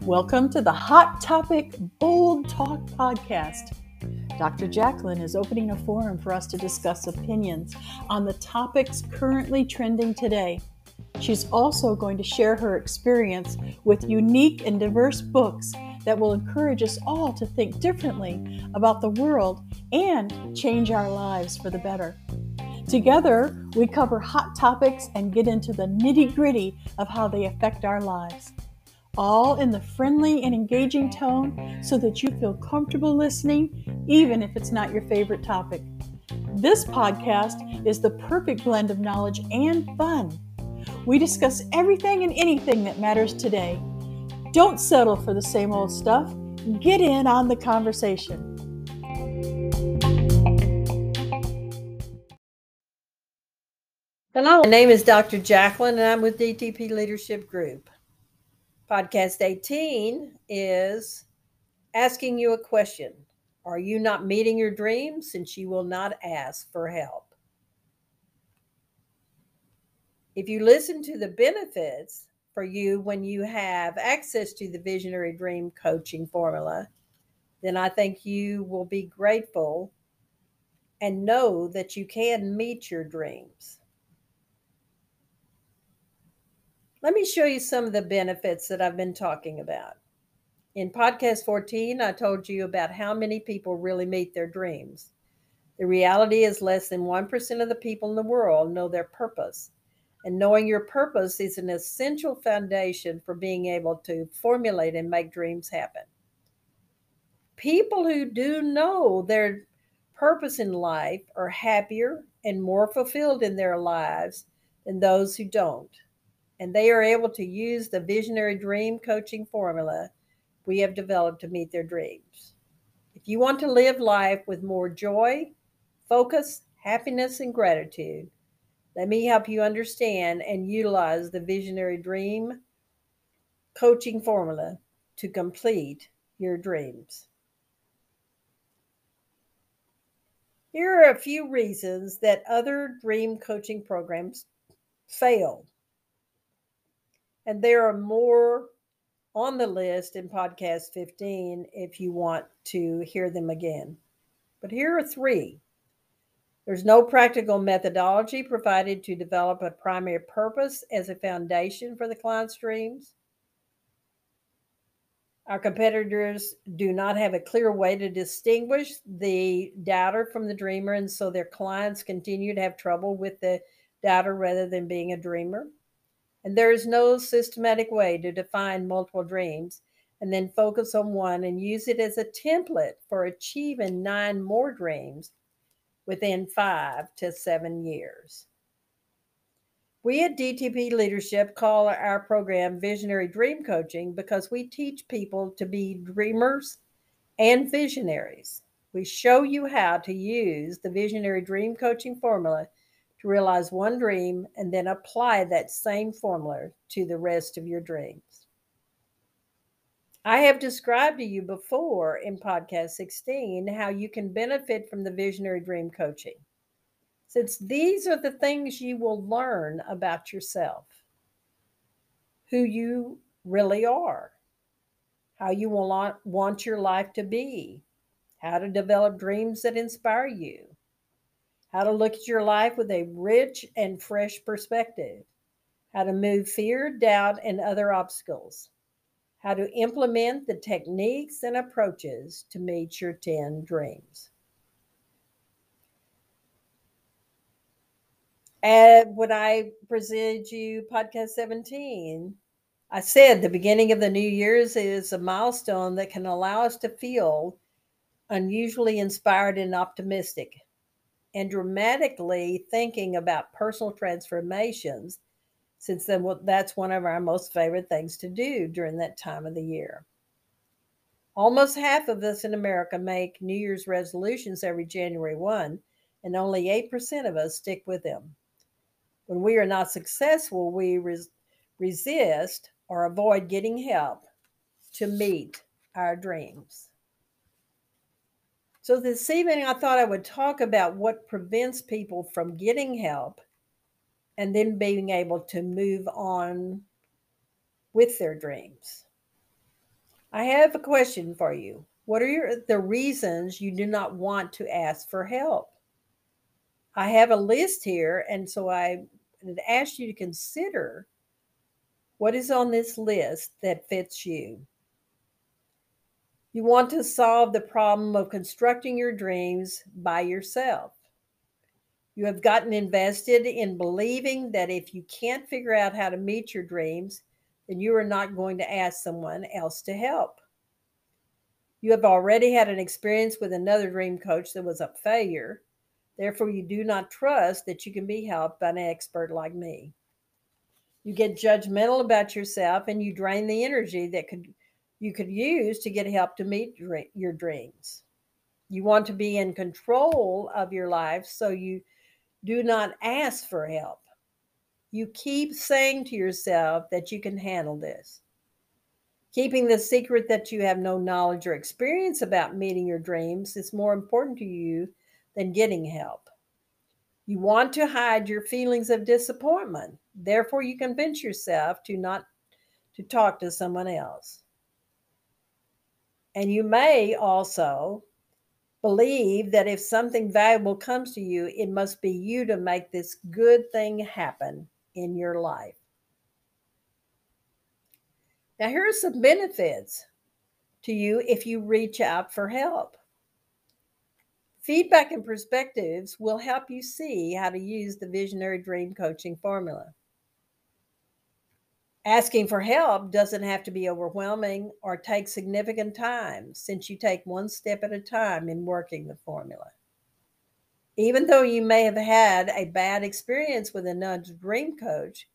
Welcome to the Hot Topic Bold Talk podcast. Dr. Jackalyn is opening a forum for us to discuss opinions on the topics currently trending today. She's also going to share her experience with unique and diverse books that will encourage us all to think differently about the world and change our lives for the better. Together, we cover hot topics and get into the nitty gritty of how they affect our lives. All in the friendly and engaging tone so that you feel comfortable listening, even if it's not your favorite topic. This podcast is the perfect blend of knowledge and fun. We discuss everything and anything that matters today. Don't settle for the same old stuff. Get in on the conversation. Hello, my name is Dr. Jackalyn, and I'm with DTP Leadership Group. Podcast 18 is asking you a question Are you not meeting your dreams since you will not ask for help? If you listen to the benefits for you when you have access to the Visionary Dream Coaching Formula, then I think you will be grateful and know that you can meet your dreams. Let me show you some of the benefits that I've been talking about. In podcast 14, I told you about how many people really meet their dreams. The reality is, less than 1% of the people in the world know their purpose and knowing your purpose is an essential foundation for being able to formulate and make dreams happen. People who do know their purpose in life are happier and more fulfilled in their lives than those who don't. And they are able to use the visionary dream coaching formula we have developed to meet their dreams. If you want to live life with more joy, focus, happiness, and gratitude, let me help you understand and utilize the visionary dream coaching formula to complete your dreams. Here are a few reasons that other dream coaching programs fail. And there are more on the list in podcast 15 if you want to hear them again. But here are three. There's no practical methodology provided to develop a primary purpose as a foundation for the client's dreams. Our competitors do not have a clear way to distinguish the doubter from the dreamer, and so their clients continue to have trouble with the doubter rather than being a dreamer. And there is no systematic way to define multiple dreams and then focus on one and use it as a template for achieving nine more dreams within five to seven years. We at DTP Leadership call our program Visionary Dream Coaching because we teach people to be dreamers and visionaries. We show you how to use the Visionary Dream Coaching formula to realize one dream and then apply that same formula to the rest of your dreams. I have described to you before in podcast 16 how you can benefit from the visionary dream coaching. Since these are the things you will learn about yourself, who you really are, how you will want your life to be, how to develop dreams that inspire you, how to look at your life with a rich and fresh perspective, how to move fear, doubt, and other obstacles. How to implement the techniques and approaches to meet your 10 dreams. And when I presented you podcast 17, I said the beginning of the new year's is a milestone that can allow us to feel unusually inspired and optimistic and dramatically thinking about personal transformations since then that's one of our most favorite things to do during that time of the year. Almost half of us in America make New Year's resolutions every January 1, and only 8% of us stick with them. When we are not successful, we res- resist or avoid getting help to meet our dreams. So, this evening, I thought I would talk about what prevents people from getting help and then being able to move on with their dreams. I have a question for you. What are your, the reasons you do not want to ask for help? I have a list here, and so I ask you to consider what is on this list that fits you. You want to solve the problem of constructing your dreams by yourself. You have gotten invested in believing that if you can't figure out how to meet your dreams, then you are not going to ask someone else to help. You have already had an experience with another dream coach that was a failure. Therefore, you do not trust that you can be helped by an expert like me. You get judgmental about yourself and you drain the energy that could you could use to get help to meet your dreams. You want to be in control of your life, so you do not ask for help. You keep saying to yourself that you can handle this. Keeping the secret that you have no knowledge or experience about meeting your dreams is more important to you than getting help. You want to hide your feelings of disappointment. Therefore, you convince yourself to not to talk to someone else. And you may also believe that if something valuable comes to you, it must be you to make this good thing happen in your life. Now, here are some benefits to you if you reach out for help. Feedback and perspectives will help you see how to use the visionary dream coaching formula. Asking for help doesn't have to be overwhelming or take significant time since you take one step at a time in working the formula. Even though you may have had a bad experience with a nudge dream coach,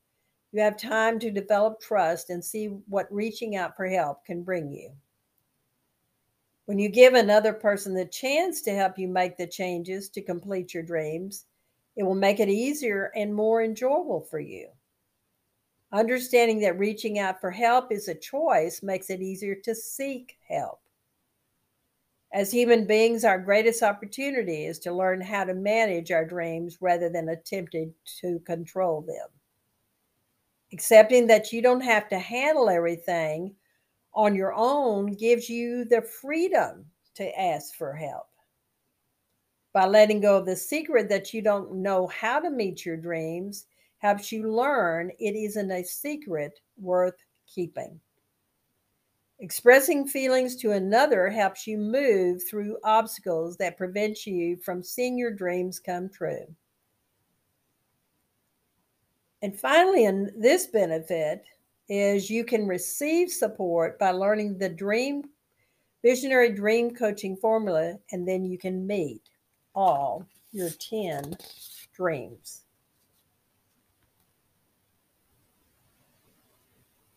you have time to develop trust and see what reaching out for help can bring you. When you give another person the chance to help you make the changes to complete your dreams, it will make it easier and more enjoyable for you. Understanding that reaching out for help is a choice makes it easier to seek help. As human beings, our greatest opportunity is to learn how to manage our dreams rather than attempting to control them. Accepting that you don't have to handle everything on your own gives you the freedom to ask for help. By letting go of the secret that you don't know how to meet your dreams, helps you learn it isn't a secret worth keeping. Expressing feelings to another helps you move through obstacles that prevent you from seeing your dreams come true. And finally, in this benefit is you can receive support by learning the dream visionary dream coaching formula and then you can meet all your 10 dreams.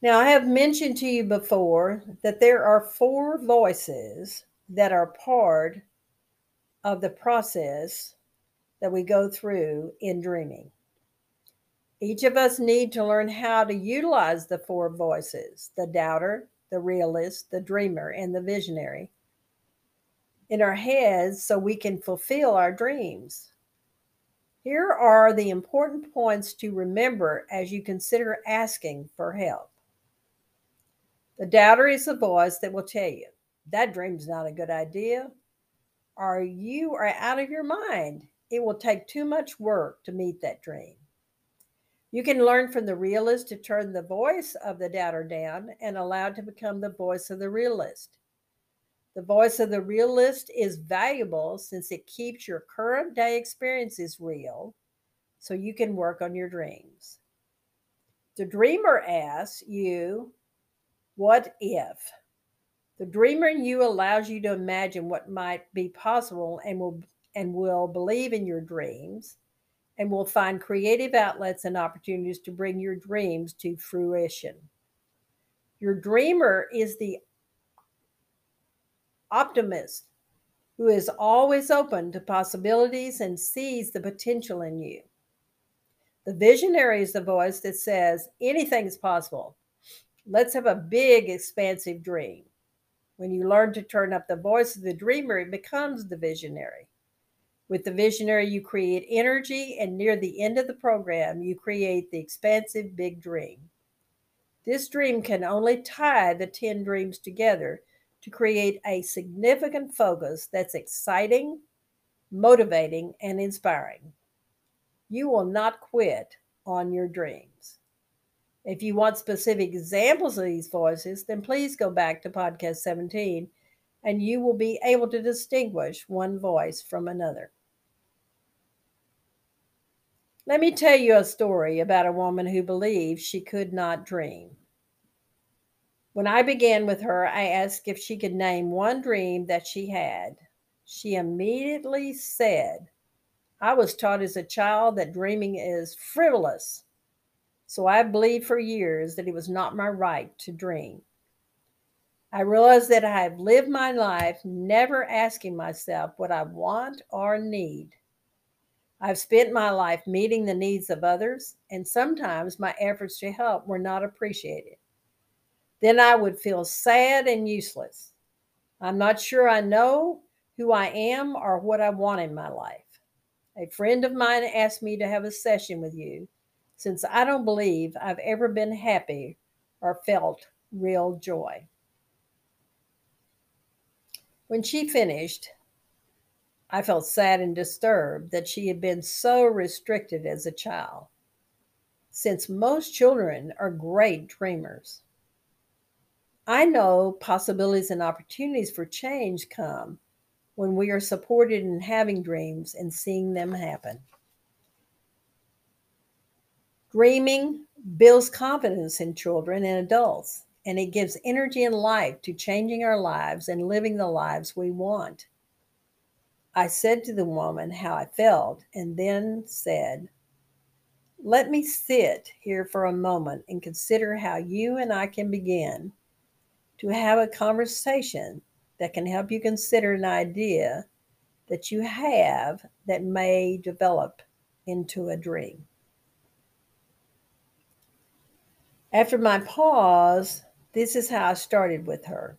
Now, I have mentioned to you before that there are four voices that are part of the process that we go through in dreaming. Each of us need to learn how to utilize the four voices the doubter, the realist, the dreamer, and the visionary in our heads so we can fulfill our dreams. Here are the important points to remember as you consider asking for help. The doubter is the voice that will tell you that dream's not a good idea, or you are out of your mind. It will take too much work to meet that dream. You can learn from the realist to turn the voice of the doubter down and allow it to become the voice of the realist. The voice of the realist is valuable since it keeps your current day experiences real so you can work on your dreams. The dreamer asks you, what if? The dreamer in you allows you to imagine what might be possible and will and will believe in your dreams and will find creative outlets and opportunities to bring your dreams to fruition. Your dreamer is the optimist who is always open to possibilities and sees the potential in you. The visionary is the voice that says anything is possible. Let's have a big, expansive dream. When you learn to turn up the voice of the dreamer, it becomes the visionary. With the visionary, you create energy, and near the end of the program, you create the expansive big dream. This dream can only tie the 10 dreams together to create a significant focus that's exciting, motivating, and inspiring. You will not quit on your dreams. If you want specific examples of these voices, then please go back to podcast 17 and you will be able to distinguish one voice from another. Let me tell you a story about a woman who believed she could not dream. When I began with her, I asked if she could name one dream that she had. She immediately said, I was taught as a child that dreaming is frivolous. So I believed for years that it was not my right to dream. I realized that I have lived my life never asking myself what I want or need. I've spent my life meeting the needs of others, and sometimes my efforts to help were not appreciated. Then I would feel sad and useless. I'm not sure I know who I am or what I want in my life. A friend of mine asked me to have a session with you since I don't believe I've ever been happy or felt real joy. When she finished, I felt sad and disturbed that she had been so restricted as a child, since most children are great dreamers. I know possibilities and opportunities for change come when we are supported in having dreams and seeing them happen. Dreaming builds confidence in children and adults, and it gives energy and life to changing our lives and living the lives we want. I said to the woman how I felt and then said, Let me sit here for a moment and consider how you and I can begin to have a conversation that can help you consider an idea that you have that may develop into a dream. After my pause, this is how I started with her.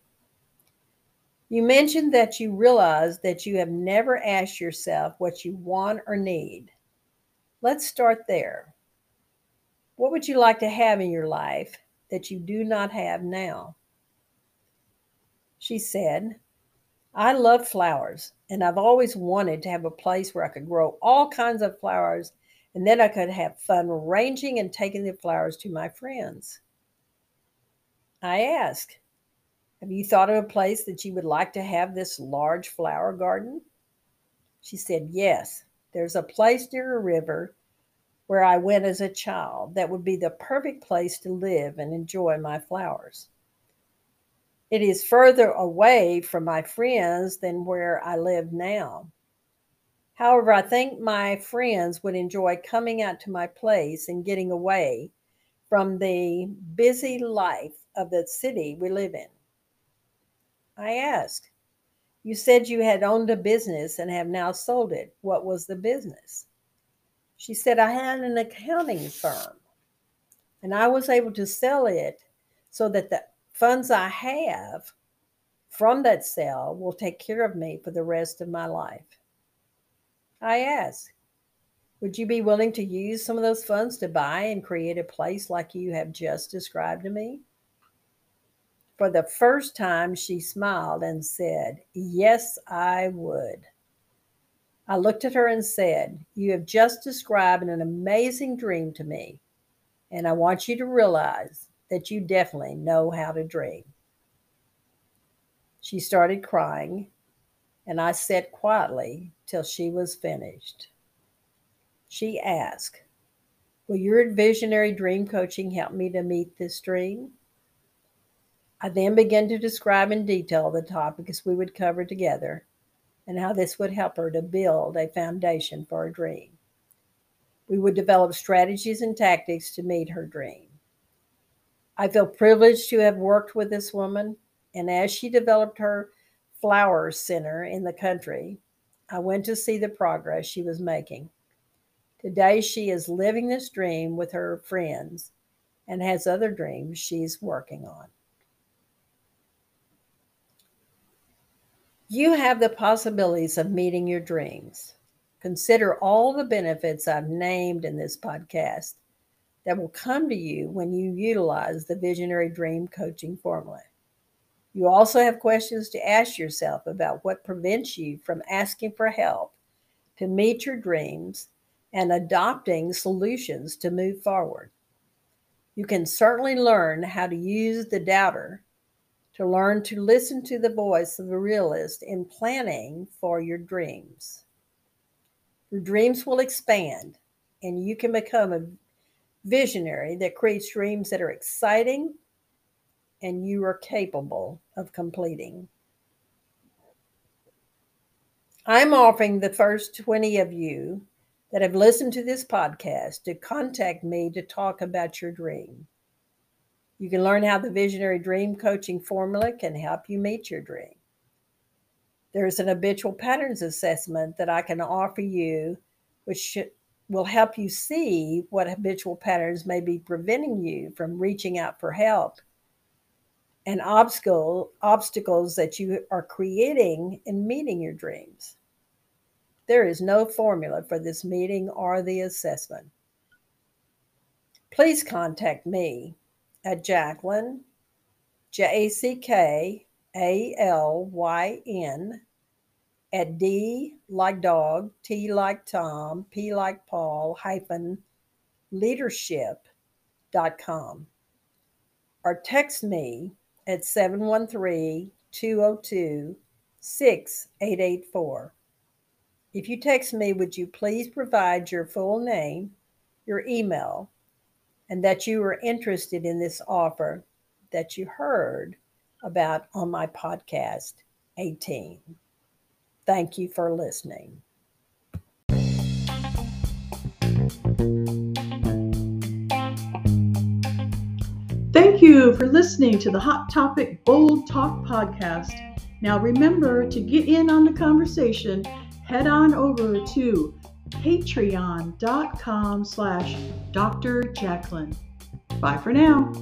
You mentioned that you realize that you have never asked yourself what you want or need. Let's start there. What would you like to have in your life that you do not have now? She said, I love flowers, and I've always wanted to have a place where I could grow all kinds of flowers, and then I could have fun arranging and taking the flowers to my friends. I asked, Have you thought of a place that you would like to have this large flower garden? She said, Yes, there's a place near a river where I went as a child that would be the perfect place to live and enjoy my flowers. It is further away from my friends than where I live now. However, I think my friends would enjoy coming out to my place and getting away from the busy life of the city we live in. I asked, You said you had owned a business and have now sold it. What was the business? She said, I had an accounting firm and I was able to sell it so that the funds I have from that sale will take care of me for the rest of my life. I ask, would you be willing to use some of those funds to buy and create a place like you have just described to me? For the first time, she smiled and said, Yes, I would. I looked at her and said, You have just described an amazing dream to me, and I want you to realize that you definitely know how to dream. She started crying, and I sat quietly till she was finished. She asked, Will your visionary dream coaching help me to meet this dream? I then began to describe in detail the topics we would cover together and how this would help her to build a foundation for her dream. We would develop strategies and tactics to meet her dream. I feel privileged to have worked with this woman. And as she developed her flower center in the country, I went to see the progress she was making. Today, she is living this dream with her friends and has other dreams she's working on. You have the possibilities of meeting your dreams. Consider all the benefits I've named in this podcast that will come to you when you utilize the Visionary Dream Coaching Formula. You also have questions to ask yourself about what prevents you from asking for help to meet your dreams and adopting solutions to move forward. You can certainly learn how to use the doubter to learn to listen to the voice of the realist in planning for your dreams. Your dreams will expand, and you can become a visionary that creates dreams that are exciting and you are capable of completing. I'm offering the first 20 of you that have listened to this podcast to contact me to talk about your dream. You can learn how the Visionary Dream Coaching Formula can help you meet your dream. There's an habitual patterns assessment that I can offer you, which will help you see what habitual patterns may be preventing you from reaching out for help and obstacle, obstacles that you are creating in meeting your dreams. There is no formula for this meeting or the assessment. Please contact me at Jackalyn, J A C K A L Y N, at D like dog, T like Tom, P like Paul, hyphen leadership.com. Or text me at 713 202 6884. If you text me, would you please provide your full name, your email, and that you are interested in this offer that you heard about on my podcast 18? Thank you for listening. You for listening to the Hot Topic Bold Talk podcast. Now remember to get in on the conversation head on over to patreon.com slash Dr. Jackalyn. Bye for now.